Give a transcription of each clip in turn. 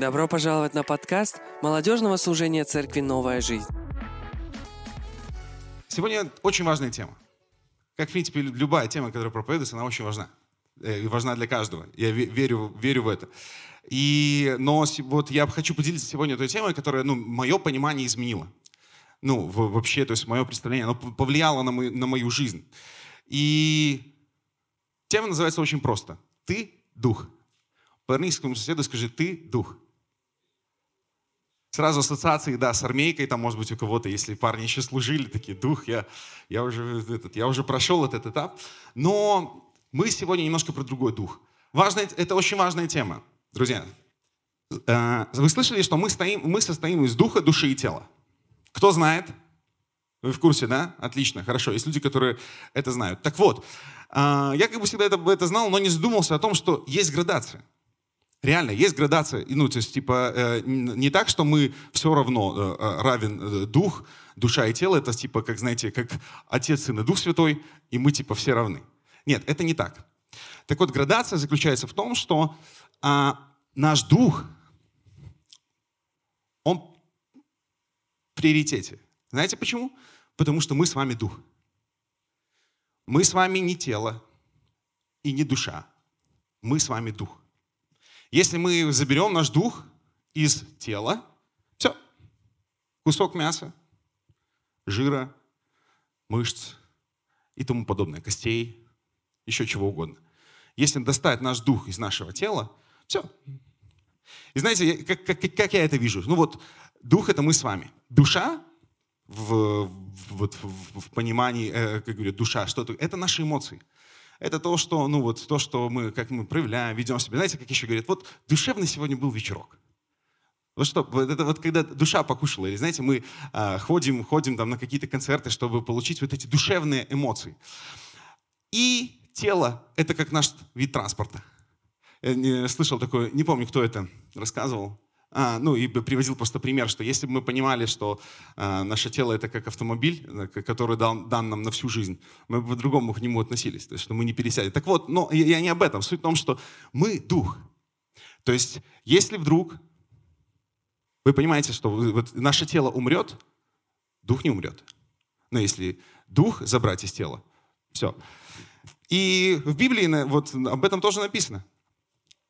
Добро пожаловать на подкаст молодежного служения церкви «Новая жизнь». Сегодня очень важная тема. Как, в принципе, любая тема, которая проповедуется, она очень важна. Э, И важна для каждого. Я ве- верю, верю в это. И, но вот я хочу поделиться сегодня той темой, которая, ну, мое понимание изменила. Ну, вообще, то есть мое представление, оно повлияло на мою, на мою жизнь. И тема называется очень просто. Ты – дух. Повернись к своему соседу и скажи, ты – дух. Сразу ассоциации, да, с армейкой, там, может быть, у кого-то, если парни еще служили, такие, дух, я, я, уже, этот, я уже прошел этот этап. Но мы сегодня немножко про другой дух. Важная, это очень важная тема, друзья. Э, Вы слышали, что мы, стоим, мы состоим из духа, души и тела? Кто знает? Вы в курсе, да? Отлично, хорошо. Есть люди, которые это знают. Так вот, э, я как бы всегда это, это знал, но не задумался о том, что есть градация. Реально, есть градация. Ну, то есть, типа, э, не так, что мы все равно э, э, равен дух, душа и тело. Это, типа, как, знаете, как Отец, Сын и Дух Святой, и мы, типа, все равны. Нет, это не так. Так вот, градация заключается в том, что а, наш дух, он в приоритете. Знаете почему? Потому что мы с вами дух. Мы с вами не тело и не душа. Мы с вами дух. Если мы заберем наш дух из тела, все, кусок мяса, жира, мышц и тому подобное, костей, еще чего угодно. Если достать наш дух из нашего тела, все. И знаете, как, как- как я это вижу? Ну вот, дух это мы с вами. Душа в, в- вот в, в понимании, э, как говорят, душа, что это? Это наши эмоции. Это то, что, ну вот, то, что мы, как мы проявляем, ведем себя. Знаете, как еще говорят, вот душевный сегодня был вечерок. Вот что, вот это вот когда душа покушала, или знаете, мы а, ходим, ходим там на какие-то концерты, чтобы получить вот эти душевные эмоции. И тело – это как наш вид транспорта. Я не слышал такое, не помню, кто это рассказывал. А, ну, и приводил просто пример, что если бы мы понимали, что а, наше тело это как автомобиль, э, который дан, дан нам на всю жизнь, мы бы по-другому к нему относились, то есть, что мы не пересядем. Так вот, но я, не об этом. Суть в том, что мы дух. То есть, если вдруг вы понимаете, что вот наше тело умрет, дух не умрет. Но если дух забрать из тела, все. И в Библии вот об этом тоже написано.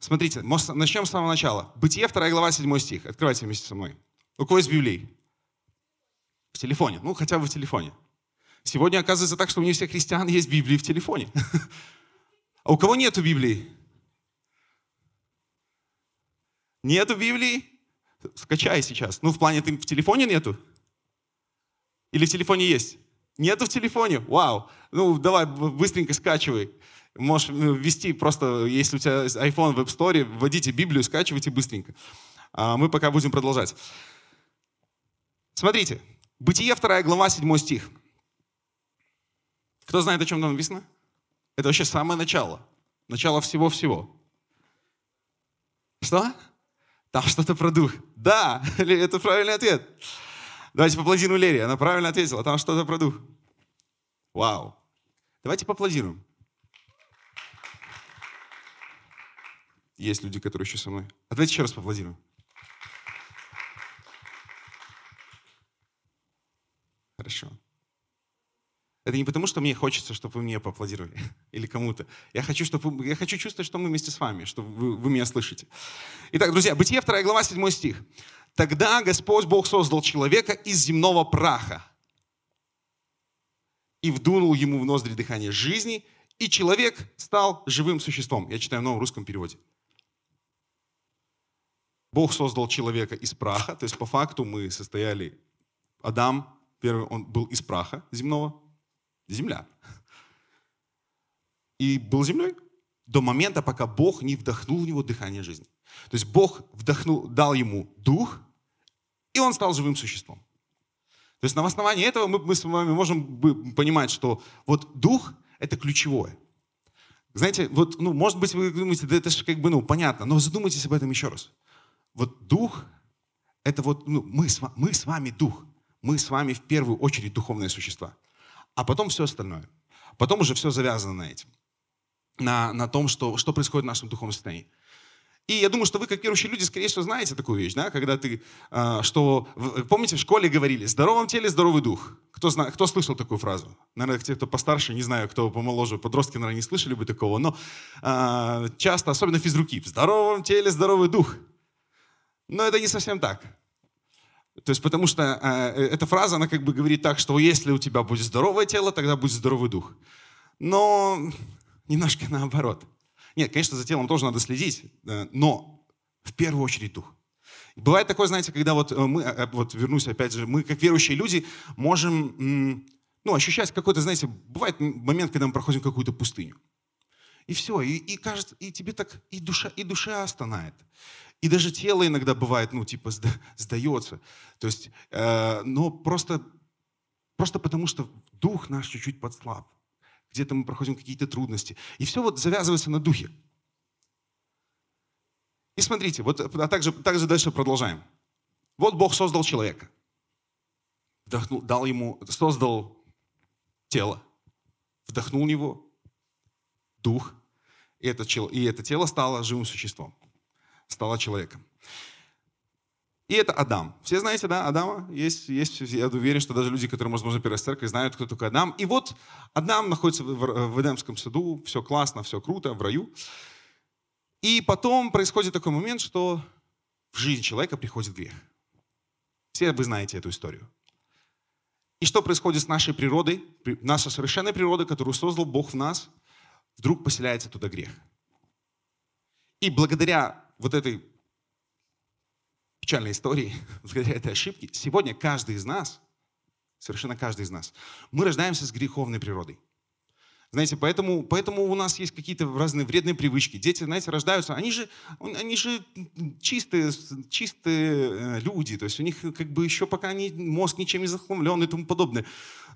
Смотрите, начнем с самого начала. Бытие, 2 глава, 7 стих. Открывайте вместе со мной. У кого есть Библии? В телефоне. Ну, хотя бы в телефоне. Сегодня оказывается так, что у не всех христиан есть Библии в телефоне. А у кого нету Библии? Нету Библии? Скачай сейчас. Ну, в плане, ты в телефоне нету? Или в телефоне есть? Нету в телефоне? Вау. Ну, давай, быстренько скачивай. Можешь э, ввести просто, если у тебя iPhone в App Store, вводите Библию, скачивайте быстренько. А мы пока будем продолжать. Смотрите. Бытие, 2 глава, 7 стих. Кто знает, о чем там написано? Это вообще самое начало. Начало всего-всего. Что? Там что-то про дух. Да, это правильный ответ. Давайте поаплодируем Лере. Она правильно ответила. Там что-то про дух. Вау. Давайте поаплодируем. Есть люди, которые еще со мной. А давайте еще раз поаплодируем. Хорошо. Это не потому, что мне хочется, чтобы вы мне поаплодировали или кому-то. Я хочу, чтобы вы- я хочу чувствовать, что мы вместе с вами, что вы, вы меня слышите. Итак, друзья, Бытие 2 глава, 7 стих. Тогда Господь Бог создал человека из земного праха и вдунул ему в ноздри дыхание жизни, и человек стал живым существом. Я читаю в новом русском переводе. Бог создал человека из праха, то есть по факту мы состояли, Адам, первый, он был из праха земного, земля. И был землей до момента, пока Бог не вдохнул в него дыхание жизни. То есть Бог вдохнул, дал ему дух, и он стал живым существом. То есть на основании этого мы, мы с вами можем понимать, что вот дух – это ключевое. Знаете, вот, ну, может быть, вы думаете, да это же как бы, ну, понятно, но задумайтесь об этом еще раз. Вот дух – это вот, ну, мы, с, мы с вами дух. Мы с вами в первую очередь духовные существа. А потом все остальное. Потом уже все завязано на этим. На, на том, что, что происходит в нашем духовном состоянии. И я думаю, что вы, как верующие люди, скорее всего, знаете такую вещь, да, когда ты, э, что, помните, в школе говорили, здоровом теле здоровый дух. Кто, зна, кто слышал такую фразу? Наверное, те, кто постарше, не знаю, кто помоложе, подростки, наверное, не слышали бы такого, но э, часто, особенно физруки, в здоровом теле здоровый дух. Но это не совсем так. То есть потому что э, эта фраза, она как бы говорит так, что если у тебя будет здоровое тело, тогда будет здоровый дух. Но немножко наоборот. Нет, конечно, за телом тоже надо следить, э, но в первую очередь дух. Бывает такое, знаете, когда вот э, мы, э, вот вернусь опять же, мы как верующие люди можем ну, ощущать какой-то, знаете, бывает момент, когда мы проходим какую-то пустыню. И все, и, и кажется, и тебе так и душа, и душа стонает. И даже тело иногда бывает, ну, типа, сдается. То есть, э, но просто, просто потому, что дух наш чуть-чуть подслаб где-то мы проходим какие-то трудности. И все вот завязывается на духе. И смотрите, вот а также, также дальше продолжаем. Вот Бог создал человека. Вдохнул, дал ему, создал тело. Вдохнул в него дух. И это, и это тело стало живым существом. Стало человеком. И это Адам. Все знаете, да, Адама? Есть, есть, я уверен, что даже люди, которые, возможно, первой церкви, знают, кто такой Адам. И вот Адам находится в, в Эдемском саду, все классно, все круто, в раю. И потом происходит такой момент, что в жизнь человека приходит грех. Все вы знаете эту историю. И что происходит с нашей природой, наша совершенная природа, которую создал Бог в нас, вдруг поселяется туда грех. И благодаря вот этой печальной истории, благодаря этой ошибке, сегодня каждый из нас, совершенно каждый из нас, мы рождаемся с греховной природой. Знаете, поэтому, поэтому у нас есть какие-то разные вредные привычки. Дети, знаете, рождаются, они же, они же чистые, чистые э, люди, то есть у них как бы еще пока не, мозг ничем не захламлен и тому подобное.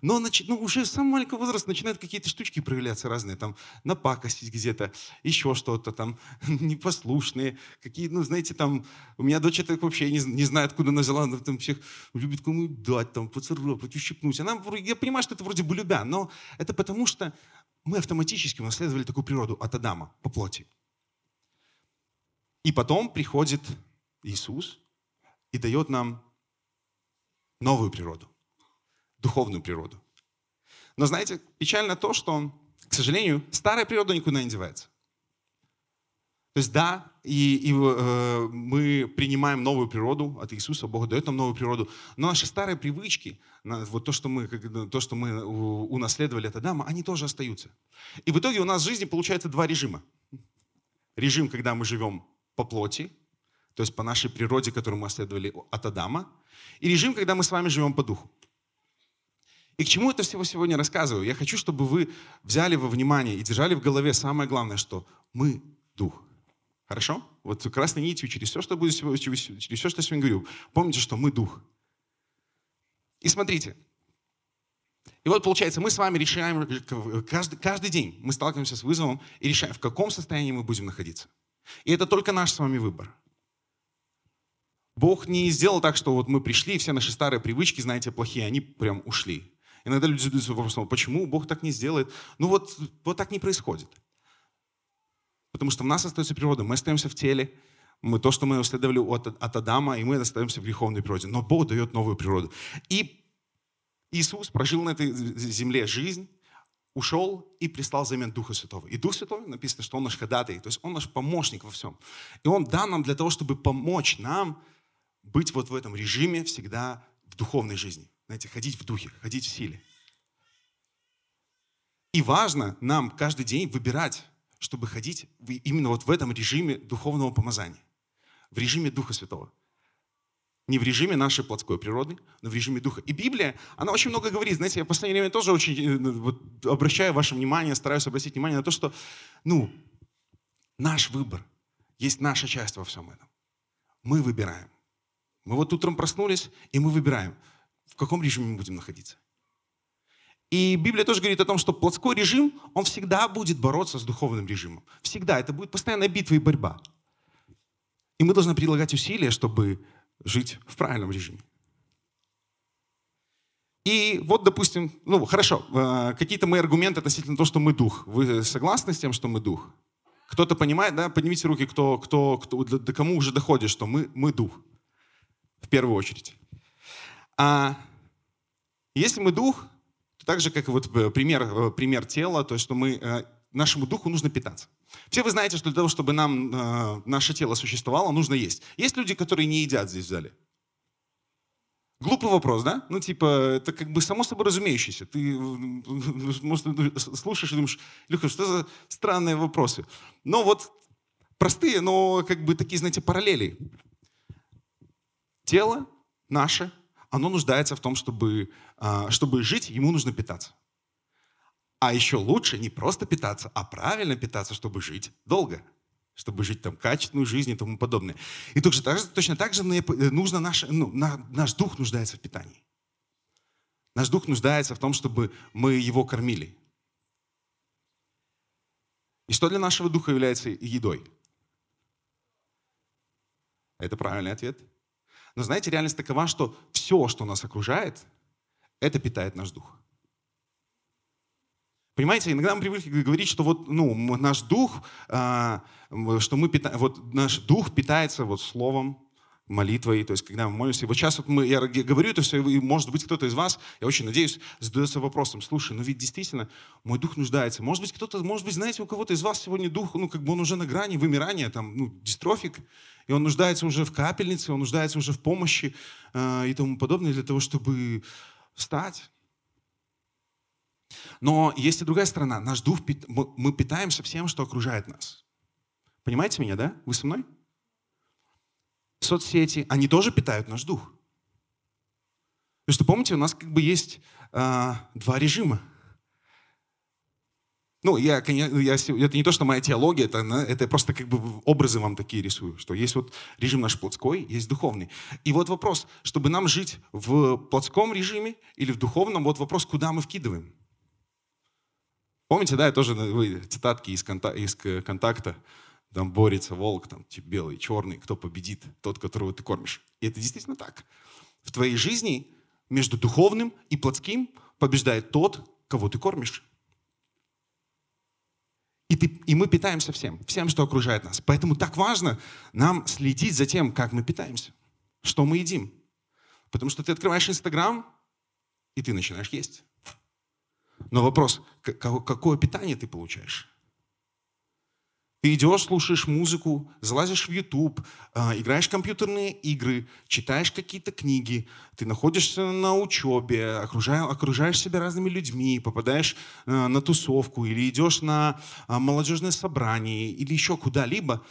Но ну, уже с самого маленького возраста начинают какие-то штучки проявляться разные, там, напакостить где-то, еще что-то там, непослушные, какие, ну, знаете, там, у меня дочь это вообще не, не знает, откуда она взяла, она там всех любит кому дать, там, поцарапать, ущипнуть. Она, я понимаю, что это вроде бы любя, но это потому что мы автоматически унаследовали такую природу от Адама по плоти. И потом приходит Иисус и дает нам новую природу, духовную природу. Но знаете, печально то, что, к сожалению, старая природа никуда не девается. То есть да, и, и э, мы принимаем новую природу от Иисуса, Бог дает нам новую природу, но наши старые привычки, вот то, что мы, то, что мы унаследовали от Адама, они тоже остаются. И в итоге у нас в жизни получается два режима. Режим, когда мы живем по плоти, то есть по нашей природе, которую мы наследовали от Адама, и режим, когда мы с вами живем по духу. И к чему это всего сегодня рассказываю? Я хочу, чтобы вы взяли во внимание и держали в голове самое главное, что мы дух. Хорошо? Вот красной нитью через все, что будет, через все, что я сегодня говорю. Помните, что мы дух. И смотрите. И вот получается, мы с вами решаем, каждый, каждый день мы сталкиваемся с вызовом и решаем, в каком состоянии мы будем находиться. И это только наш с вами выбор. Бог не сделал так, что вот мы пришли, и все наши старые привычки, знаете, плохие, они прям ушли. Иногда люди задаются вопросом, почему Бог так не сделает? Ну вот, вот так не происходит. Потому что в нас остается природа, мы остаемся в теле, мы, то, что мы унаследовали от, от Адама, и мы остаемся в греховной природе. Но Бог дает новую природу. И Иисус прожил на этой земле жизнь, ушел и прислал взамен Духа Святого. И Дух Святой написано, что Он наш ходатай, то есть Он наш помощник во всем. И Он дан нам для того, чтобы помочь нам быть вот в этом режиме всегда в духовной жизни. Знаете, ходить в духе, ходить в силе. И важно нам каждый день выбирать чтобы ходить именно вот в этом режиме духовного помазания, в режиме Духа Святого. Не в режиме нашей плотской природы, но в режиме Духа. И Библия, она очень много говорит. Знаете, я в последнее время тоже очень э, вот, обращаю ваше внимание, стараюсь обратить внимание на то, что, ну, наш выбор, есть наша часть во всем этом. Мы выбираем. Мы вот утром проснулись, и мы выбираем, в каком режиме мы будем находиться. И Библия тоже говорит о том, что плотской режим, он всегда будет бороться с духовным режимом. Всегда. Это будет постоянная битва и борьба. И мы должны прилагать усилия, чтобы жить в правильном режиме. И вот, допустим, ну хорошо, э, какие-то мои аргументы относительно того, что мы дух. Вы согласны с тем, что мы дух? Кто-то понимает, да? Поднимите руки, кто, кто, кто, до кому уже доходит, что мы, мы дух. В первую очередь. А если мы дух, то так же, как вот э, пример, э, пример тела, то есть, что мы, э, нашему духу нужно питаться. Все вы знаете, что для того, чтобы нам наше тело существовало, нужно есть. Есть люди, которые не едят здесь в зале. Глупый вопрос, да? Ну, типа, это как бы само собой разумеющееся. Ты, может, слушаешь и думаешь, Люха, что за странные вопросы? Но вот простые, но как бы такие, знаете, параллели. Тело наше, оно нуждается в том, чтобы, а, чтобы жить, ему нужно питаться. А еще лучше не просто питаться, а правильно питаться, чтобы жить долго чтобы жить там качественную жизнь и тому подобное. И точно так же, точно так же нужно наш, ну, на, наш дух нуждается в питании. Наш дух нуждается в том, чтобы мы его кормили. И что для нашего духа является едой? Это правильный ответ. Но знаете, реальность такова, что все, что нас окружает, это питает наш дух. Понимаете, иногда мы привыкли говорить, что вот ну, наш дух, а, что мы питаем, вот наш дух питается вот словом, молитвой, то есть когда мы молимся. И вот сейчас вот мы, я говорю это все, и может быть кто-то из вас, я очень надеюсь, задается вопросом, слушай, ну ведь действительно мой дух нуждается. Может быть кто-то, может быть, знаете, у кого-то из вас сегодня дух, ну как бы он уже на грани вымирания, там, ну, дистрофик, и он нуждается уже в капельнице, он нуждается уже в помощи э, и тому подобное для того, чтобы встать. Но есть и другая сторона. Наш дух, мы питаемся всем, что окружает нас. Понимаете меня, да? Вы со мной? Соцсети, они тоже питают наш дух. Потому что, помните, у нас как бы есть э, два режима. Ну, я, я, это не то, что моя теология, это, это просто как бы образы вам такие рисую, что есть вот режим наш плотской, есть духовный. И вот вопрос, чтобы нам жить в плотском режиме или в духовном, вот вопрос, куда мы вкидываем. Помните, да, я тоже вы, цитатки из, конта, из контакта, там борется волк, там типа, белый, черный, кто победит, тот, которого ты кормишь. И это действительно так. В твоей жизни между духовным и плотским побеждает тот, кого ты кормишь. И, ты, и мы питаемся всем, всем, что окружает нас. Поэтому так важно нам следить за тем, как мы питаемся, что мы едим. Потому что ты открываешь Инстаграм, и ты начинаешь есть. Но вопрос, какое питание ты получаешь? Ты идешь, слушаешь музыку, залазишь в YouTube, а, играешь в компьютерные игры, читаешь какие-то книги, ты находишься на учебе, окружаешь, окружаешь себя разными людьми, попадаешь а, на тусовку или идешь на а, молодежное собрание или еще куда-либо,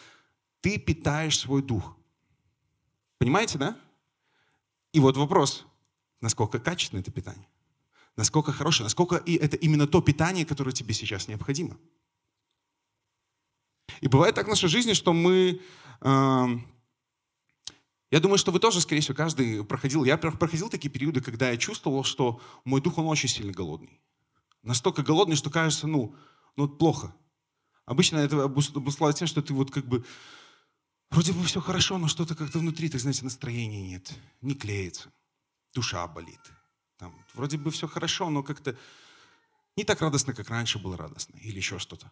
ты питаешь свой дух. Понимаете, да? И вот вопрос, насколько качественное это питание? насколько хорошее, насколько это именно то питание, которое тебе сейчас необходимо. И бывает так в нашей жизни, что мы... Э, я думаю, что вы тоже, скорее всего, каждый проходил... Я проходил такие периоды, когда я чувствовал, что мой дух, он очень сильно голодный. Настолько голодный, что кажется, ну, ну плохо. Обычно это обуславливает тем, что ты вот как бы... Вроде бы все хорошо, но что-то как-то внутри, так знаете, настроения нет, не клеится, душа болит, там, вроде бы все хорошо, но как-то не так радостно, как раньше было радостно, или еще что-то.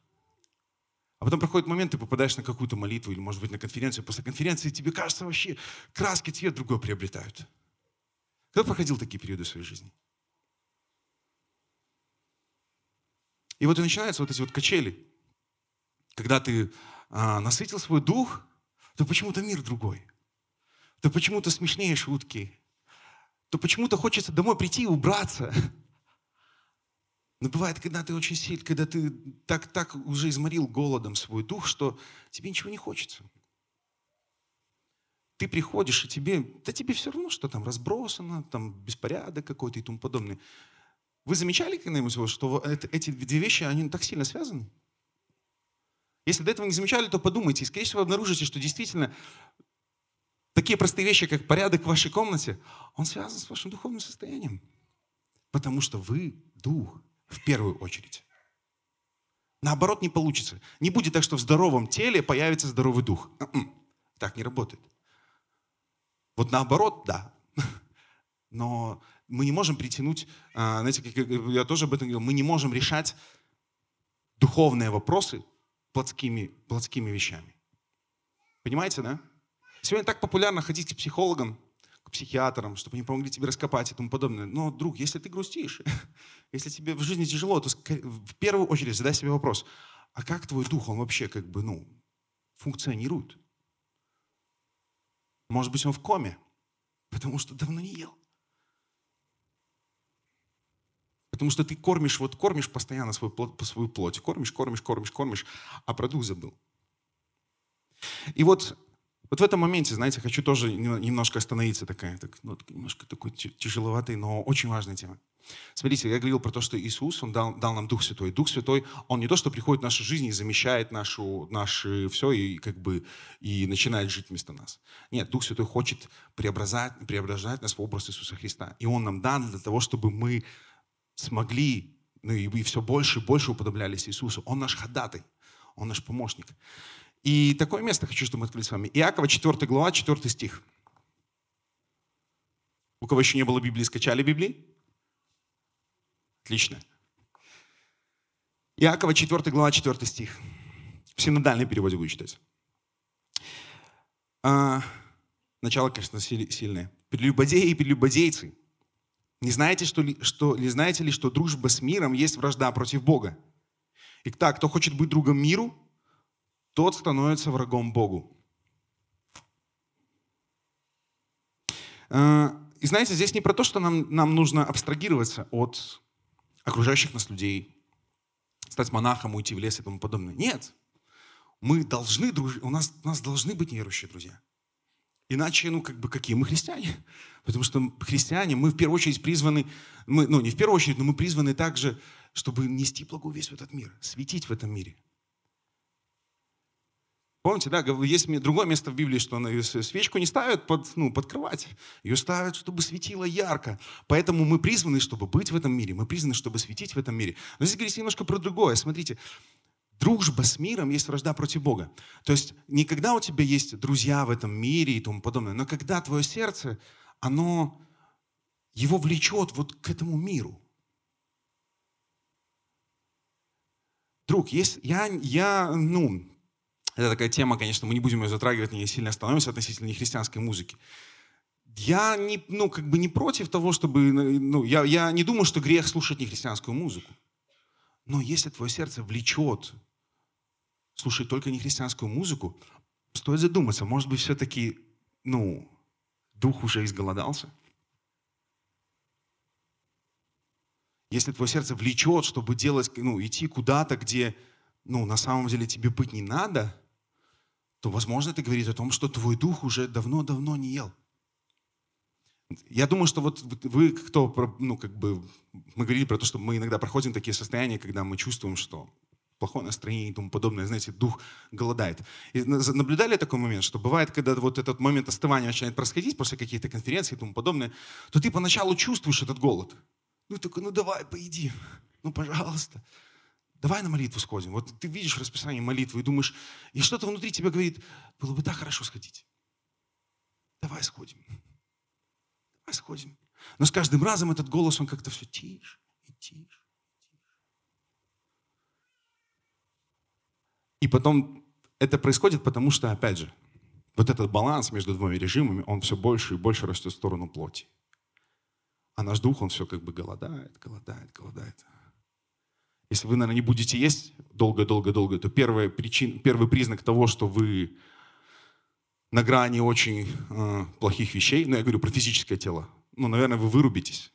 А потом проходит момент, ты попадаешь на какую-то молитву, или, может быть, на конференцию. После конференции тебе кажется вообще, краски цвет другой приобретают. Кто проходил такие периоды в своей жизни? И вот и начинаются вот эти вот качели. Когда ты а, насытил свой дух, то почему-то мир другой. То почему-то смешнее шутки, то почему-то хочется домой прийти и убраться. Но бывает, когда ты очень сильно, когда ты так, так уже изморил голодом свой дух, что тебе ничего не хочется. Ты приходишь, и тебе, да тебе все равно, что там разбросано, там беспорядок какой-то и тому подобное. Вы замечали когда-нибудь, что эти две вещи, они так сильно связаны? Если до этого не замечали, то подумайте. И, скорее всего, обнаружите, что действительно такие простые вещи, как порядок в вашей комнате, он связан с вашим духовным состоянием. Потому что вы дух в первую очередь. Наоборот не получится. Не будет так, что в здоровом теле появится здоровый дух. М-м. Так не работает. Вот наоборот, да. Но мы не можем притянуть, а, знаете, я тоже об этом говорил, мы не можем решать духовные вопросы плотскими, плотскими вещами. Понимаете, да? Сегодня так популярно ходить к психологам, к психиатрам, чтобы они помогли тебе раскопать и тому подобное. Но, друг, если ты грустишь, если тебе в жизни тяжело, то в первую очередь задай себе вопрос, а как твой дух, он вообще как бы, ну, функционирует? Может быть, он в коме, потому что давно не ел. Потому что ты кормишь, вот кормишь постоянно свою плоть, свою плоть. Кормишь, кормишь, кормишь, кормишь, а про дух забыл. И вот вот в этом моменте, знаете, хочу тоже немножко остановиться такая, так, ну, немножко такой тяжеловатый, но очень важная тема. Смотрите, я говорил про то, что Иисус, Он дал, дал нам Дух Святой. Дух Святой, Он не то, что приходит в нашу жизнь и замещает нашу, наше все и как бы и начинает жить вместо нас. Нет, Дух Святой хочет преобразовать, преображать нас в образ Иисуса Христа. И Он нам дан для того, чтобы мы смогли, ну и, и все больше и больше уподоблялись Иисусу. Он наш ходатай, Он наш помощник. И такое место хочу, чтобы мы открыли с вами. Иакова, 4 глава, 4 стих. У кого еще не было Библии, скачали Библии? Отлично. Иакова, 4 глава, 4 стих. В синодальном переводе буду читать. А, начало, конечно, сильное. Прелюбодеи и прелюбодейцы. Не знаете, что, ли, что, не знаете ли, что дружба с миром есть вражда против Бога? И так, кто хочет быть другом миру, тот становится врагом Богу. Э, и знаете, здесь не про то, что нам, нам нужно абстрагироваться от окружающих нас людей, стать монахом, уйти в лес и тому подобное. Нет. Мы должны дружить, у нас, у нас должны быть неверующие друзья. Иначе, ну, как бы, какие мы христиане? Потому что христиане, мы в первую очередь призваны, мы, ну, не в первую очередь, но мы призваны также, чтобы нести благую весть в этот мир, светить в этом мире – Помните, да, есть другое место в Библии, что свечку не ставят под, ну, под кровать. Ее ставят, чтобы светило ярко. Поэтому мы призваны, чтобы быть в этом мире. Мы призваны, чтобы светить в этом мире. Но здесь говорится немножко про другое. Смотрите, дружба с миром есть вражда против Бога. То есть не когда у тебя есть друзья в этом мире и тому подобное, но когда твое сердце, оно, его влечет вот к этому миру. Друг, есть, я, я, ну, это такая тема, конечно, мы не будем ее затрагивать, не сильно остановимся относительно нехристианской музыки. Я не, ну, как бы не против того, чтобы... Ну, я, я не думаю, что грех слушать нехристианскую музыку. Но если твое сердце влечет слушать только нехристианскую музыку, стоит задуматься, может быть, все-таки, ну, дух уже изголодался? Если твое сердце влечет, чтобы делать, ну, идти куда-то, где, ну, на самом деле тебе быть не надо, то, возможно, это говорит о том, что твой дух уже давно-давно не ел. Я думаю, что вот вы, кто, ну, как бы, мы говорили про то, что мы иногда проходим такие состояния, когда мы чувствуем, что плохое настроение и тому подобное, знаете, дух голодает. И наблюдали такой момент, что бывает, когда вот этот момент остывания начинает происходить после каких-то конференций и тому подобное, то ты поначалу чувствуешь этот голод. Ну, такой, ну давай, поеди, ну, пожалуйста. Давай на молитву сходим. Вот ты видишь расписание молитвы и думаешь, и что-то внутри тебя говорит, было бы так хорошо сходить. Давай сходим. Давай сходим. Но с каждым разом этот голос, он как-то все тише и тише. И потом это происходит, потому что, опять же, вот этот баланс между двумя режимами, он все больше и больше растет в сторону плоти. А наш дух, он все как бы голодает, голодает, голодает. Если вы, наверное, не будете есть долго-долго-долго, то первая причин, первый признак того, что вы на грани очень э, плохих вещей, ну, я говорю про физическое тело, ну, наверное, вы вырубитесь.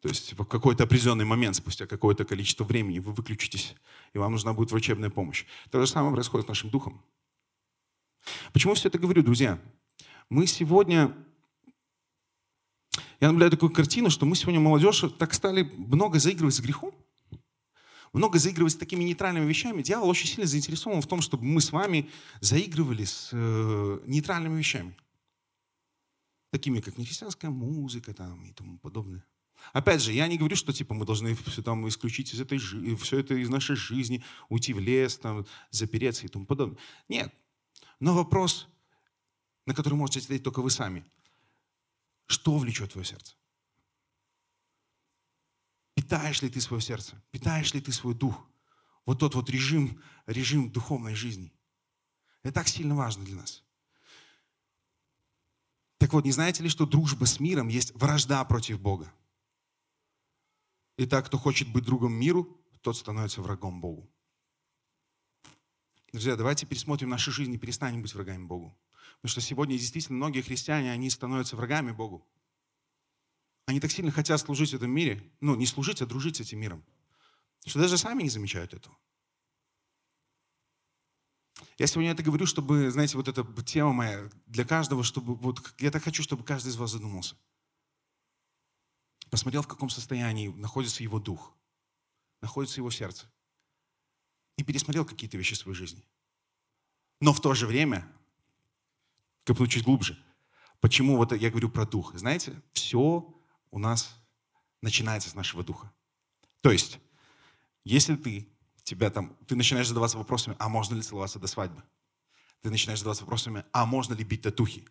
То есть в какой-то определенный момент, спустя какое-то количество времени, вы выключитесь, и вам нужна будет врачебная помощь. То же самое происходит с нашим духом. Почему все это говорю, друзья? Мы сегодня... Я наблюдаю такую картину, что мы сегодня, молодежь, так стали много заигрывать с грехом много заигрывать с такими нейтральными вещами. Дьявол очень сильно заинтересован в том, чтобы мы с вами заигрывали с э, нейтральными вещами. Такими, как нехристианская музыка там, и тому подобное. Опять же, я не говорю, что типа мы должны все там исключить из этой все это из нашей жизни, уйти в лес, там, запереться и тому подобное. Нет. Но вопрос, на который можете ответить только вы сами. Что влечет твое сердце? Питаешь ли ты свое сердце? Питаешь ли ты свой дух вот тот вот режим, режим духовной жизни. Это так сильно важно для нас. Так вот, не знаете ли, что дружба с миром есть вражда против Бога? Итак, кто хочет быть другом миру, тот становится врагом Богу. Друзья, давайте пересмотрим наши жизни и перестанем быть врагами Богу. Потому что сегодня действительно многие христиане, они становятся врагами Богу. Они так сильно хотят служить в этом мире. Ну, не служить, а дружить с этим миром. Что даже сами не замечают этого. Я сегодня это говорю, чтобы, знаете, вот эта тема моя для каждого, чтобы вот я так хочу, чтобы каждый из вас задумался. Посмотрел, в каком состоянии находится его дух, находится его сердце. И пересмотрел какие-то вещи в своей жизни. Но в то же время, копнуть чуть глубже, почему вот я говорю про дух? Знаете, все у нас начинается с нашего духа. То есть, если ты, тебя там, ты начинаешь задаваться вопросами, а можно ли целоваться до свадьбы? Ты начинаешь задаваться вопросами, а можно ли бить татухи?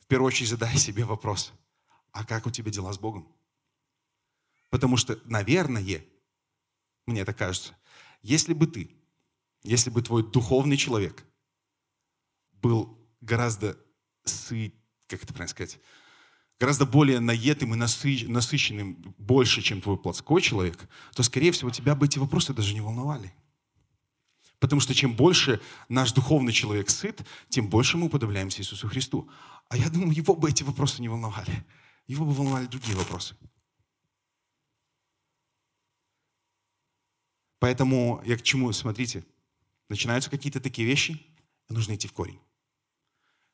В первую очередь задай себе вопрос, а как у тебя дела с Богом? Потому что, наверное, мне это кажется, если бы ты, если бы твой духовный человек был гораздо сы, как это правильно сказать, гораздо более наетым и насыщенным больше, чем твой плотской человек, то, скорее всего, тебя бы эти вопросы даже не волновали. Потому что чем больше наш духовный человек сыт, тем больше мы уподобляемся Иисусу Христу. А я думаю, его бы эти вопросы не волновали. Его бы волновали другие вопросы. Поэтому я к чему, смотрите, начинаются какие-то такие вещи, нужно идти в корень.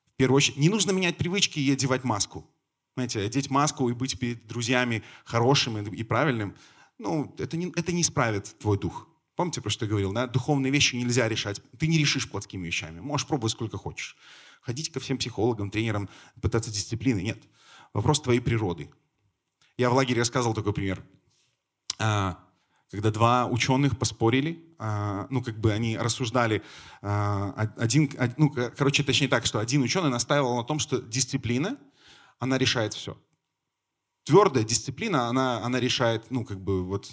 В первую очередь, не нужно менять привычки и одевать маску. Знаете, одеть маску и быть перед друзьями хорошим и правильным, ну, это не, это не исправит твой дух. Помните, про что я говорил, да? Духовные вещи нельзя решать. Ты не решишь плотскими вещами. Можешь пробовать сколько хочешь. Ходить ко всем психологам, тренерам, пытаться дисциплины. Нет. Вопрос твоей природы. Я в лагере рассказывал такой пример. А, когда два ученых поспорили, а, ну, как бы они рассуждали, а, один, ну, короче, точнее так, что один ученый настаивал на том, что дисциплина — она решает все. Твердая дисциплина, она, она решает, ну, как бы, вот,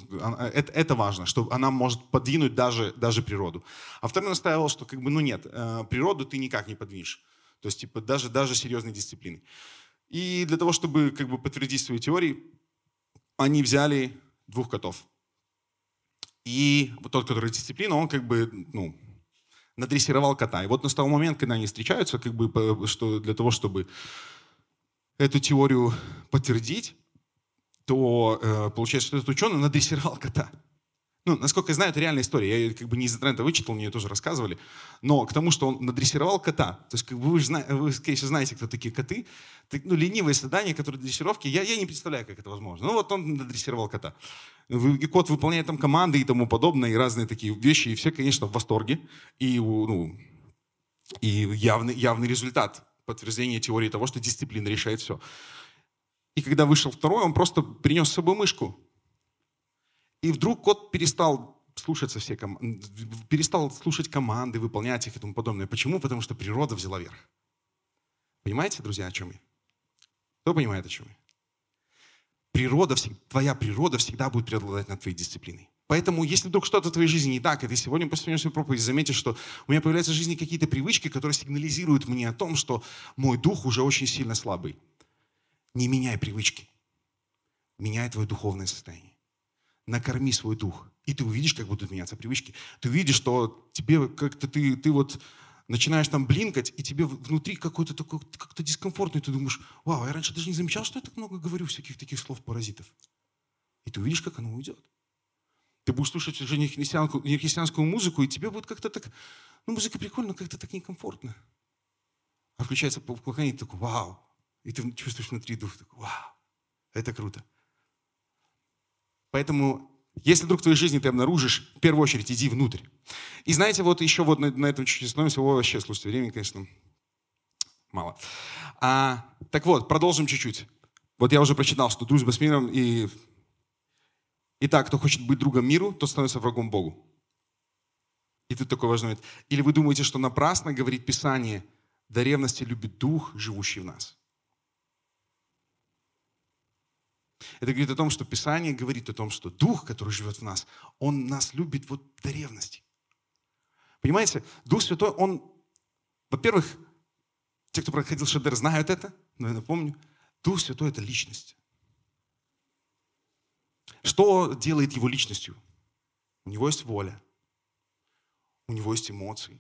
это, это важно, что она может подвинуть даже, даже природу. А второй настаивал, что, как бы, ну, нет, э, природу ты никак не подвинешь. То есть, типа, даже, даже серьезной дисциплины. И для того, чтобы, как бы, подтвердить свои теории, они взяли двух котов. И вот тот, который дисциплина, он, как бы, ну, надрессировал кота. И вот настал момент, когда они встречаются, как бы, что для того, чтобы эту теорию подтвердить, то э, получается, что этот ученый надрессировал кота. Ну, насколько я знаю, это реальная история. Я ее как бы не из интернета вычитал, мне ее тоже рассказывали. Но к тому, что он надрессировал кота. То есть как бы вы, же, вы конечно, знаете, кто такие коты. Так, ну, ленивые создания, которые дрессировки. Я, я не представляю, как это возможно. Ну, вот он надрессировал кота. И кот выполняет там команды и тому подобное, и разные такие вещи. И все, конечно, в восторге. И, ну, и явный, явный результат подтверждение теории того, что дисциплина решает все. И когда вышел второй, он просто принес с собой мышку. И вдруг кот перестал слушаться все ком... перестал слушать команды, выполнять их и тому подобное. Почему? Потому что природа взяла верх. Понимаете, друзья, о чем я? Кто понимает, о чем я? Природа, твоя природа всегда будет преобладать над твоей дисциплиной. Поэтому, если вдруг что-то в твоей жизни не так, и ты сегодня после сегодняшней проповеди заметишь, что у меня появляются в жизни какие-то привычки, которые сигнализируют мне о том, что мой дух уже очень сильно слабый. Не меняй привычки. Меняй твое духовное состояние. Накорми свой дух. И ты увидишь, как будут меняться привычки. Ты увидишь, что тебе как-то ты, ты вот начинаешь там блинкать, и тебе внутри какой-то такой, как-то дискомфортно, и ты думаешь, вау, я раньше даже не замечал, что я так много говорю всяких таких слов-паразитов. И ты увидишь, как оно уйдет. Ты будешь слушать уже не христианскую, не христианскую музыку, и тебе будет как-то так, ну, музыка прикольная, но как-то так некомфортно. А включается поклонение, ты такой, вау. И ты чувствуешь внутри дух, такой, вау, это круто. Поэтому, если вдруг в твоей жизни ты обнаружишь, в первую очередь иди внутрь. И знаете, вот еще вот на, на этом чуть-чуть остановимся, о, вообще, слушайте, времени, конечно, мало. А, так вот, продолжим чуть-чуть. Вот я уже прочитал, что дружба с миром и Итак, кто хочет быть другом миру, тот становится врагом Богу. И тут такой важный момент. Или вы думаете, что напрасно говорит Писание, до ревности любит Дух, живущий в нас? Это говорит о том, что Писание говорит о том, что Дух, который живет в нас, Он нас любит вот до ревности. Понимаете, Дух Святой, Он, во-первых, те, кто проходил Шедер, знают это, но я напомню, Дух Святой – это личность. Что делает его личностью? У него есть воля, у него есть эмоции.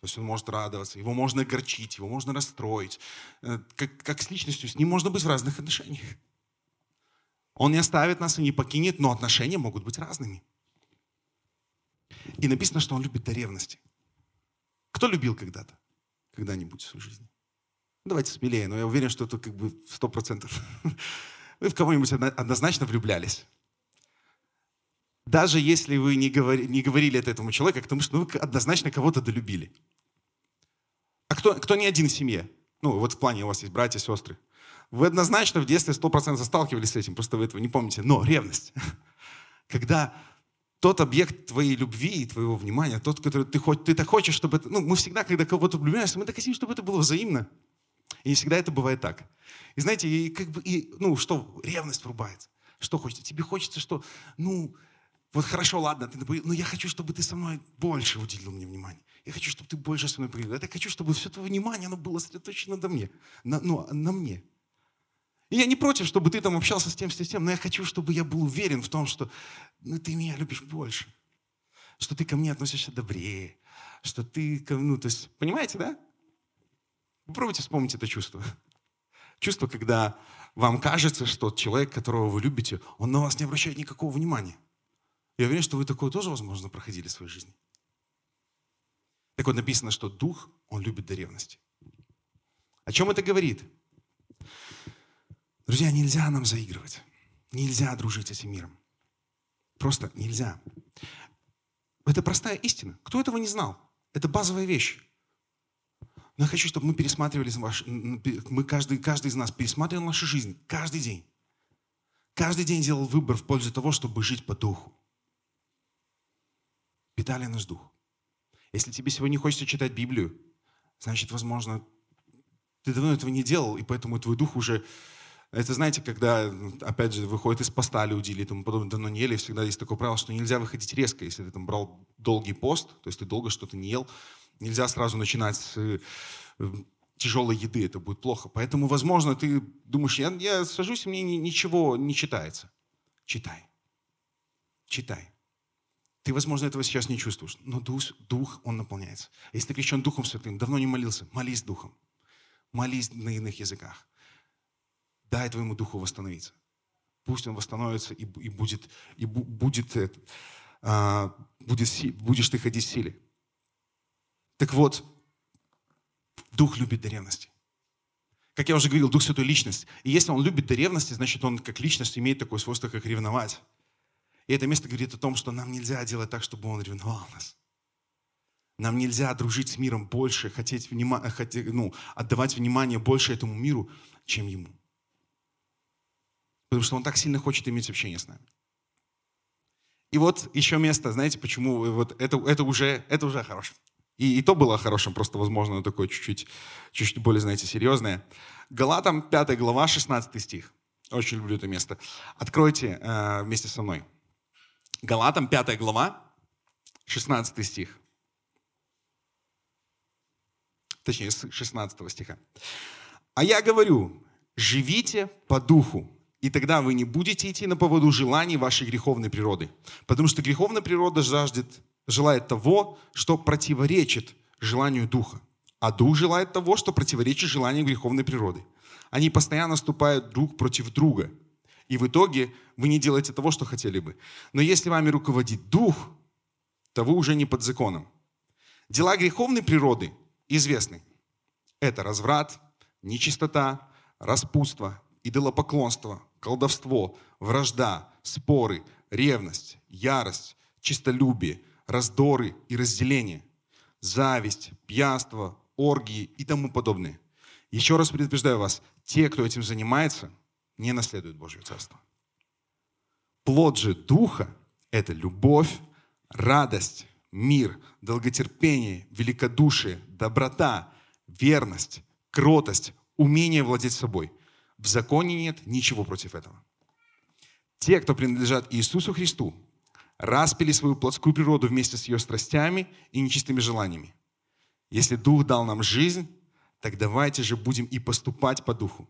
То есть он может радоваться, его можно огорчить, его можно расстроить. Э, как, как с личностью, с ним можно быть в разных отношениях. Он не оставит нас и не покинет, но отношения могут быть разными. И написано, что он любит до ревности. Кто любил когда-то? Когда-нибудь в своей жизни? Давайте смелее, но я уверен, что это как бы сто процентов. Вы в кого-нибудь однозначно влюблялись. Даже если вы не, говори, не говорили это этому человеку, потому что вы однозначно кого-то долюбили. А кто, кто не один в семье? Ну, вот в плане у вас есть братья, сестры. Вы однозначно в детстве 100% сталкивались с этим, просто вы этого не помните. Но ревность. Когда тот объект твоей любви и твоего внимания, тот, который ты, хоть, ты так хочешь, чтобы это... Ну, мы всегда, когда кого-то влюбляемся, мы так хотим, чтобы это было взаимно. И не всегда это бывает так. И знаете, и как бы, и, ну, что, ревность врубается. Что хочется? Тебе хочется, что, ну, вот хорошо, ладно, ты, но я хочу, чтобы ты со мной больше уделил мне внимание. Я хочу, чтобы ты больше со мной поговорил. Я хочу, чтобы все твое внимание, оно было сосредоточено на мне. На, ну, на мне. И я не против, чтобы ты там общался с тем, с тем, но я хочу, чтобы я был уверен в том, что ну, ты меня любишь больше. Что ты ко мне относишься добрее. Что ты, ну, то есть, понимаете, да? Попробуйте вспомнить это чувство. Чувство, когда вам кажется, что человек, которого вы любите, он на вас не обращает никакого внимания. Я уверен, что вы такое тоже, возможно, проходили в своей жизни. Так вот написано, что дух, он любит до ревности. О чем это говорит? Друзья, нельзя нам заигрывать. Нельзя дружить этим миром. Просто нельзя. Это простая истина. Кто этого не знал? Это базовая вещь. Но я хочу, чтобы мы пересматривали ваш, мы каждый, каждый из нас пересматривал нашу жизнь каждый день. Каждый день делал выбор в пользу того, чтобы жить по духу. Питали наш дух. Если тебе сегодня хочется читать Библию, значит, возможно, ты давно этого не делал, и поэтому твой дух уже... Это знаете, когда, опять же, выходит из поста люди или тому подобное, давно не ели, всегда есть такое правило, что нельзя выходить резко, если ты там брал долгий пост, то есть ты долго что-то не ел, Нельзя сразу начинать с э, тяжелой еды, это будет плохо. Поэтому, возможно, ты думаешь, я, я сажусь, мне ничего не читается. Читай. Читай. Ты, возможно, этого сейчас не чувствуешь, но дух, дух он наполняется. Если ты крещен Духом Святым, давно не молился, молись Духом. Молись на иных языках. Дай твоему Духу восстановиться. Пусть он восстановится и, и будет, и будет, а, будет, будешь ты ходить в силе. Так вот, Дух любит до ревности. Как я уже говорил, Дух Святой – личность. И если Он любит до ревности, значит, Он как личность имеет такое свойство, как ревновать. И это место говорит о том, что нам нельзя делать так, чтобы Он ревновал нас. Нам нельзя дружить с миром больше, хотеть, внима, хотеть ну, отдавать внимание больше этому миру, чем Ему. Потому что Он так сильно хочет иметь общение с нами. И вот еще место, знаете, почему вот это, это, уже, это уже хорошее. И, и то было хорошим, просто, возможно, такое чуть-чуть, чуть-чуть более, знаете, серьезное. Галатам 5 глава, 16 стих. Очень люблю это место. Откройте э, вместе со мной. Галатам 5 глава, 16 стих. Точнее, с 16 стиха. «А я говорю, живите по духу, и тогда вы не будете идти на поводу желаний вашей греховной природы. Потому что греховная природа жаждет желает того, что противоречит желанию Духа, а Дух желает того, что противоречит желанию греховной природы. Они постоянно ступают друг против друга, и в итоге вы не делаете того, что хотели бы. Но если вами руководит Дух, то вы уже не под законом. Дела греховной природы известны. Это разврат, нечистота, распутство, идолопоклонство, колдовство, вражда, споры, ревность, ярость, чистолюбие, раздоры и разделения, зависть, пьянство, оргии и тому подобное. Еще раз предупреждаю вас, те, кто этим занимается, не наследуют Божье Царство. Плод же Духа – это любовь, радость, мир, долготерпение, великодушие, доброта, верность, кротость, умение владеть собой. В законе нет ничего против этого. Те, кто принадлежат Иисусу Христу, распили свою плотскую природу вместе с ее страстями и нечистыми желаниями. Если Дух дал нам жизнь, так давайте же будем и поступать по Духу.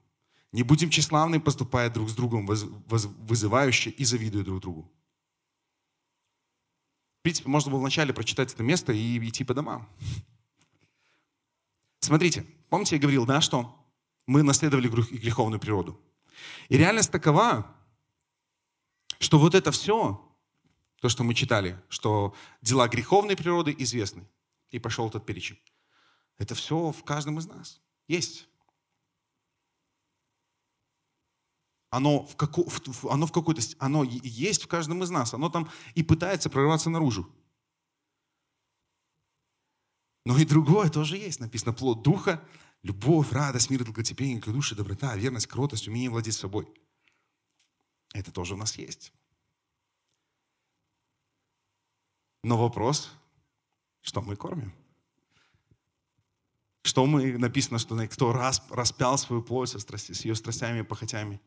Не будем тщеславны, поступая друг с другом, вызывающе и завидуя друг другу. В принципе, можно было вначале прочитать это место и идти по домам. Смотрите, помните, я говорил, да, что мы наследовали греховную природу. И реальность такова, что вот это все, то, что мы читали, что дела греховной природы известны. И пошел этот перечень. Это все в каждом из нас есть. Оно в, како, в, оно в какой-то... Оно есть в каждом из нас. Оно там и пытается прорваться наружу. Но и другое тоже есть. Написано плод духа, любовь, радость, мир, долготерпение, душа, доброта, верность, кротость, умение владеть собой. Это тоже у нас есть. Но вопрос, что мы кормим? Что мы, написано, что кто раз, распял свою плоть со страсти, с ее страстями и похотями.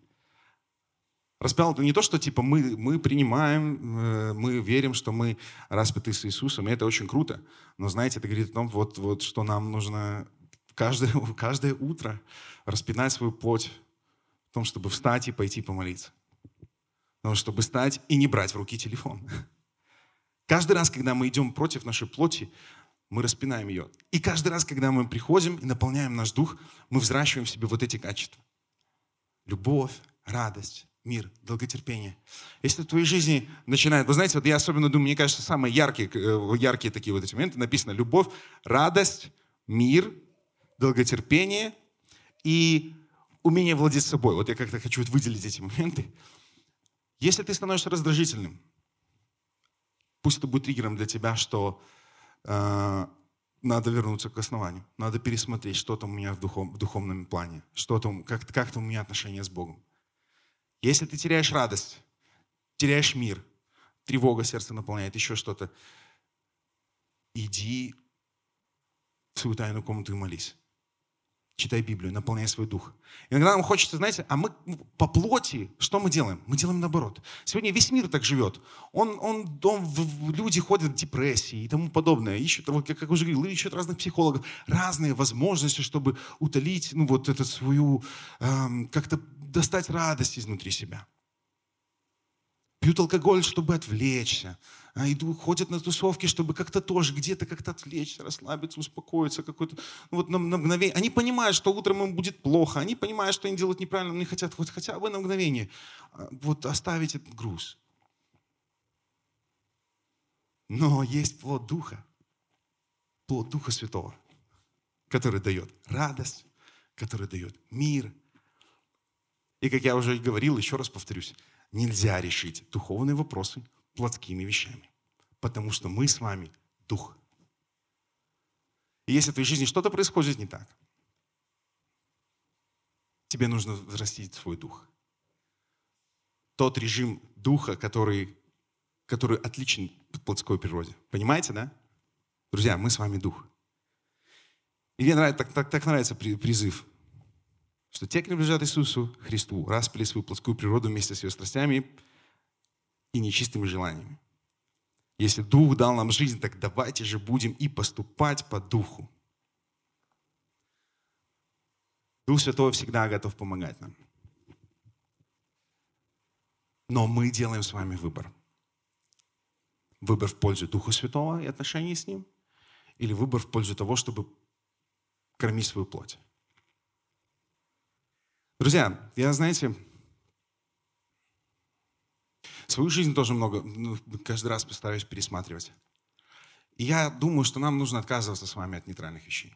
Распял это не то, что типа мы, мы принимаем, э, мы верим, что мы распяты с Иисусом, и это очень круто. Но знаете, это говорит о том, вот, вот, что нам нужно каждое, каждое утро распинать свою плоть в том, чтобы встать и пойти помолиться. Но чтобы встать и не брать в руки телефон. Каждый раз, когда мы идем против нашей плоти, мы распинаем ее. И каждый раз, когда мы приходим и наполняем наш дух, мы взращиваем в себе вот эти качества. Любовь, радость, мир, долготерпение. Если в твоей жизни начинает... Вы знаете, вот я особенно думаю, мне кажется, самые яркие, э, яркие такие вот эти моменты написано любовь, радость, мир, долготерпение и умение владеть собой. Вот я как-то хочу выделить эти моменты. Если ты становишься раздражительным, Пусть это будет триггером для тебя, что э, надо вернуться к основанию, надо пересмотреть, что там у меня в, духов, в духовном плане, что там, как, как там у меня отношения с Богом. Если ты теряешь радость, теряешь мир, тревога сердце наполняет, еще что-то, иди в свою тайную комнату и молись читай Библию, наполняй свой дух. Иногда нам хочется, знаете, а мы по плоти, что мы делаем? Мы делаем наоборот. Сегодня весь мир так живет. Он, он, он, люди ходят в депрессии и тому подобное. Ищут, как, как уже говорил, ищут разных психологов, разные возможности, чтобы утолить, ну, вот эту свою, эм, как-то достать радость изнутри себя. Пьют алкоголь, чтобы отвлечься. А, иду, ходят на тусовки, чтобы как-то тоже где-то как-то отвлечься, расслабиться, успокоиться. Какой-то, ну, вот на, на мгновение. Они понимают, что утром им будет плохо. Они понимают, что они делают неправильно. Они хотят хоть хотя бы на мгновение а, вот оставить этот груз. Но есть плод Духа. Плод Духа Святого, который дает радость, который дает мир. И как я уже говорил, еще раз повторюсь, нельзя решить духовные вопросы плотскими вещами, потому что мы с вами дух. И если в твоей жизни что-то происходит не так, тебе нужно взрастить свой дух. Тот режим духа, который, который отличен от плотской природе. Понимаете, да? Друзья, мы с вами дух. И мне нравится, так, так, так нравится призыв что те, кто принадлежат Иисусу Христу, распили свою плотскую природу вместе с ее страстями и нечистыми желаниями. Если Дух дал нам жизнь, так давайте же будем и поступать по Духу. Дух Святой всегда готов помогать нам. Но мы делаем с вами выбор. Выбор в пользу Духа Святого и отношений с Ним, или выбор в пользу того, чтобы кормить свою плоть. Друзья, я, знаете, свою жизнь тоже много, ну, каждый раз постараюсь пересматривать. И я думаю, что нам нужно отказываться с вами от нейтральных вещей.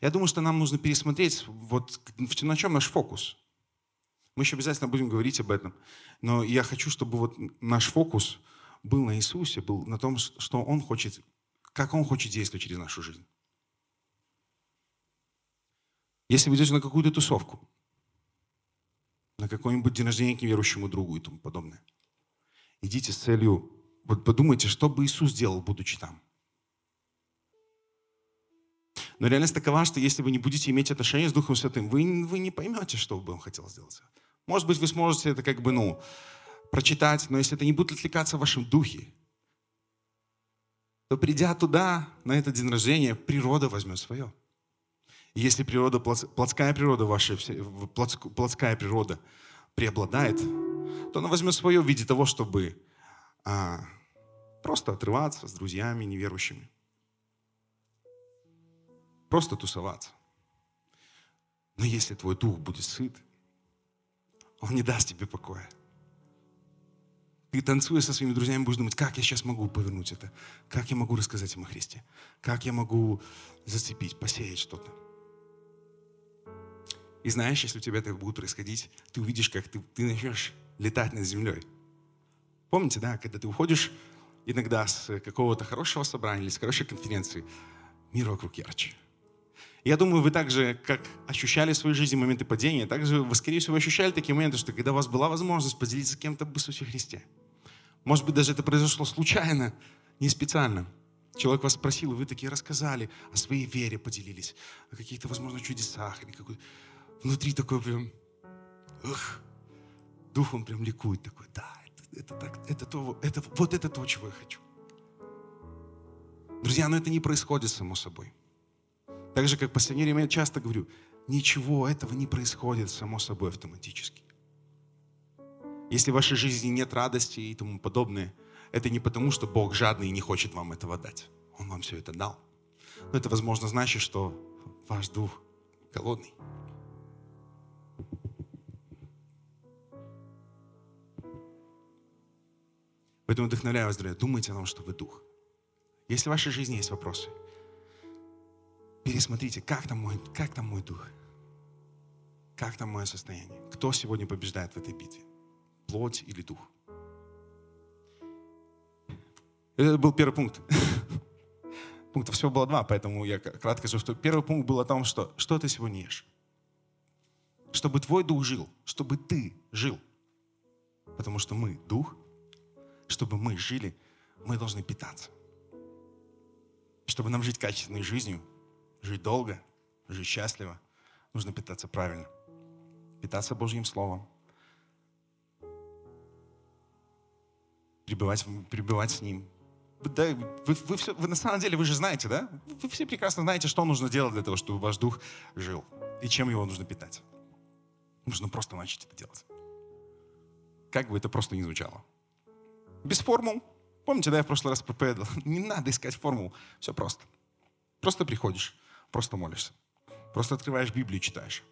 Я думаю, что нам нужно пересмотреть, вот на чем наш фокус. Мы еще обязательно будем говорить об этом. Но я хочу, чтобы вот наш фокус был на Иисусе, был на том, что Он хочет, как Он хочет действовать через нашу жизнь. Если вы идете на какую-то тусовку, на какой-нибудь день рождения к неверующему другу и тому подобное, идите с целью, вот подумайте, что бы Иисус сделал, будучи там. Но реальность такова, что если вы не будете иметь отношения с Духом Святым, вы, вы не поймете, что бы Он хотел сделать. Может быть, вы сможете это как бы, ну, прочитать, но если это не будет отвлекаться в вашем духе, то придя туда, на этот день рождения, природа возьмет свое. Если природа, плотская природа ваша, плотская природа преобладает, то она возьмет свое в виде того, чтобы а, просто отрываться с друзьями неверующими. Просто тусоваться. Но если твой дух будет сыт, он не даст тебе покоя. Ты танцуя со своими друзьями, будешь думать, как я сейчас могу повернуть это? Как я могу рассказать им о Христе? Как я могу зацепить, посеять что-то? И знаешь, если у тебя это будет происходить, ты увидишь, как ты, ты начнешь летать над землей. Помните, да, когда ты уходишь иногда с какого-то хорошего собрания или с хорошей конференции, мир вокруг ярче. Я думаю, вы также, как ощущали в своей жизни моменты падения, также вы, скорее всего, ощущали такие моменты, что когда у вас была возможность поделиться с кем-то об Иисусе Христе. Может быть, даже это произошло случайно, не специально. Человек вас спросил, и вы такие рассказали о своей вере, поделились, о каких-то, возможно, чудесах. Или какой... Внутри такой прям, эх, дух он прям ликует такой, да, это, это, так, это, то, это, вот это то, чего я хочу. Друзья, но это не происходит само собой. Так же, как время я часто говорю, ничего этого не происходит само собой автоматически. Если в вашей жизни нет радости и тому подобное, это не потому, что Бог жадный и не хочет вам этого дать. Он вам все это дал. Но это, возможно, значит, что ваш дух голодный. Поэтому вдохновляю вас, друзья, думайте о том, что вы дух. Если в вашей жизни есть вопросы, пересмотрите, как там мой, как там мой дух? Как там мое состояние? Кто сегодня побеждает в этой битве? Плоть или дух? Это был первый пункт. Пунктов всего было два, поэтому я кратко скажу, что первый пункт был о том, что что ты сегодня ешь. Чтобы твой дух жил, чтобы ты жил. Потому что мы дух, чтобы мы жили, мы должны питаться. Чтобы нам жить качественной жизнью, жить долго, жить счастливо, нужно питаться правильно. Питаться Божьим Словом. Пребывать, пребывать с Ним. Да, вы, вы, все, вы на самом деле, вы же знаете, да? Вы все прекрасно знаете, что нужно делать для того, чтобы ваш дух жил. И чем его нужно питать. Нужно просто начать это делать. Как бы это просто не звучало. Без формул. Помните, да, я в прошлый раз проповедовал? Не надо искать формул. Все просто. Просто приходишь Просто молишься. Просто открываешь Библию и читаешь.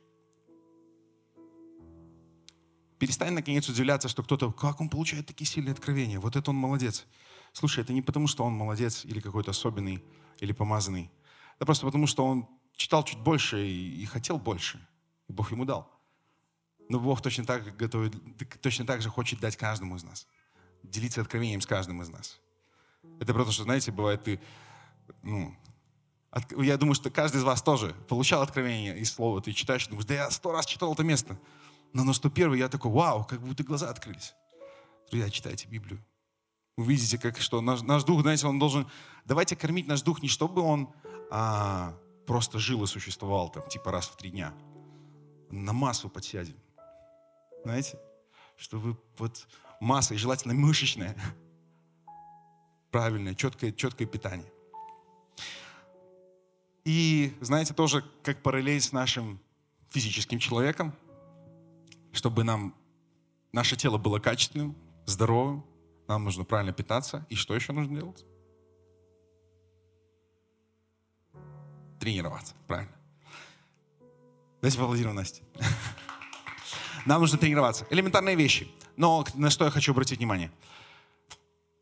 Перестань, наконец, удивляться, что кто-то, как он получает такие сильные откровения, вот это он молодец. Слушай, это не потому, что он молодец или какой-то особенный, или помазанный. Это просто потому, что он читал чуть больше и, и хотел больше. И Бог ему дал. Но Бог точно так, готовит, точно так же хочет дать каждому из нас. Делиться откровением с каждым из нас. Это просто, что, знаете, бывает, ты ну, я думаю, что каждый из вас тоже получал откровение из слова. Ты читаешь думаешь, да я сто раз читал это место. Но на 101 я такой, вау, как будто глаза открылись. Друзья, читайте Библию. Вы видите, как что наш, наш дух, знаете, он должен... Давайте кормить наш дух не чтобы он а, просто жил и существовал там, типа раз в три дня. На массу подсядем. Знаете? Что вы вот масса, и желательно мышечная, правильное, четкое, четкое питание. И, знаете, тоже как параллель с нашим физическим человеком, чтобы нам наше тело было качественным, здоровым, нам нужно правильно питаться. И что еще нужно делать? Тренироваться, правильно. Давайте поаплодируем Насте. Нам нужно тренироваться. Элементарные вещи. Но на что я хочу обратить внимание?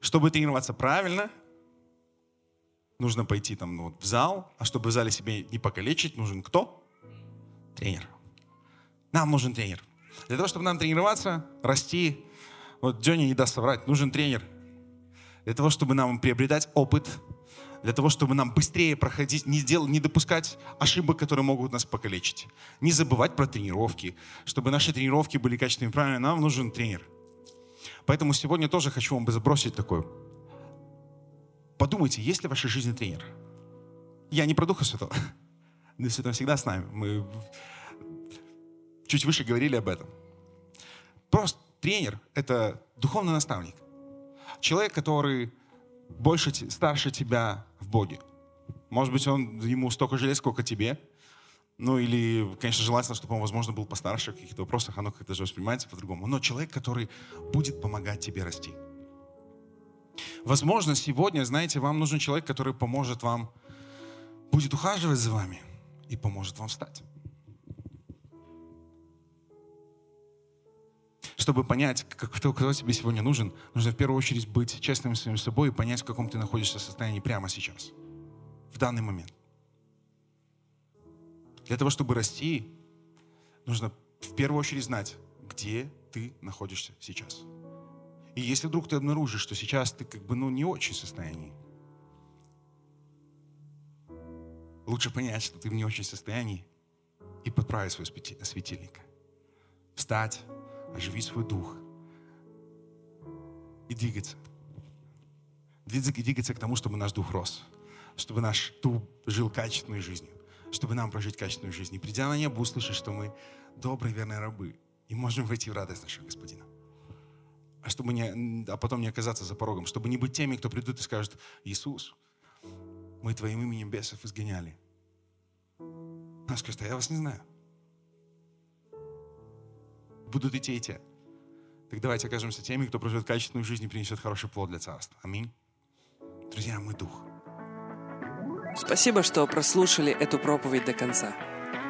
Чтобы тренироваться правильно, нужно пойти там ну, вот, в зал, а чтобы в зале себе не покалечить, нужен кто? Тренер. Нам нужен тренер. Для того, чтобы нам тренироваться, расти, вот Джонни не даст соврать, нужен тренер. Для того, чтобы нам приобретать опыт, для того, чтобы нам быстрее проходить, не, дел, не допускать ошибок, которые могут нас покалечить. Не забывать про тренировки. Чтобы наши тренировки были качественными и правильными, нам нужен тренер. Поэтому сегодня тоже хочу вам забросить такое Подумайте, есть ли в вашей жизни тренер? Я не про Духа Святого. Дух Святой всегда с нами. Мы чуть выше говорили об этом. Просто тренер — это духовный наставник. Человек, который больше, старше тебя в Боге. Может быть, он ему столько же лет, сколько тебе. Ну или, конечно, желательно, чтобы он, возможно, был постарше в каких-то вопросах, оно как-то же воспринимается по-другому. Но человек, который будет помогать тебе расти. Возможно, сегодня, знаете, вам нужен человек, который поможет вам, будет ухаживать за вами и поможет вам встать. Чтобы понять, кто, кто тебе сегодня нужен, нужно в первую очередь быть честным с самим собой и понять, в каком ты находишься состоянии прямо сейчас, в данный момент. Для того, чтобы расти, нужно в первую очередь знать, где ты находишься сейчас. И если вдруг ты обнаружишь, что сейчас ты как бы ну, не очень в состоянии, лучше понять, что ты в не очень состоянии и подправить свой светильник. Встать, оживить свой дух и двигаться. Двигаться к тому, чтобы наш дух рос, чтобы наш дух жил качественной жизнью, чтобы нам прожить качественную жизнь. И придя на небо, услышать, что мы добрые, верные рабы и можем войти в радость нашего Господина а, чтобы не, а потом не оказаться за порогом, чтобы не быть теми, кто придут и скажут, Иисус, мы Твоим именем бесов изгоняли. Он скажет, а я вас не знаю. Будут и те, и те. Так давайте окажемся теми, кто проживет качественную жизнь и принесет хороший плод для Царства. Аминь. Друзья, мы Дух. Спасибо, что прослушали эту проповедь до конца.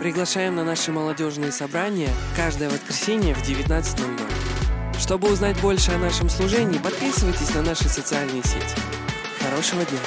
Приглашаем на наши молодежные собрания каждое воскресенье в 19.00. Чтобы узнать больше о нашем служении, подписывайтесь на наши социальные сети. Хорошего дня!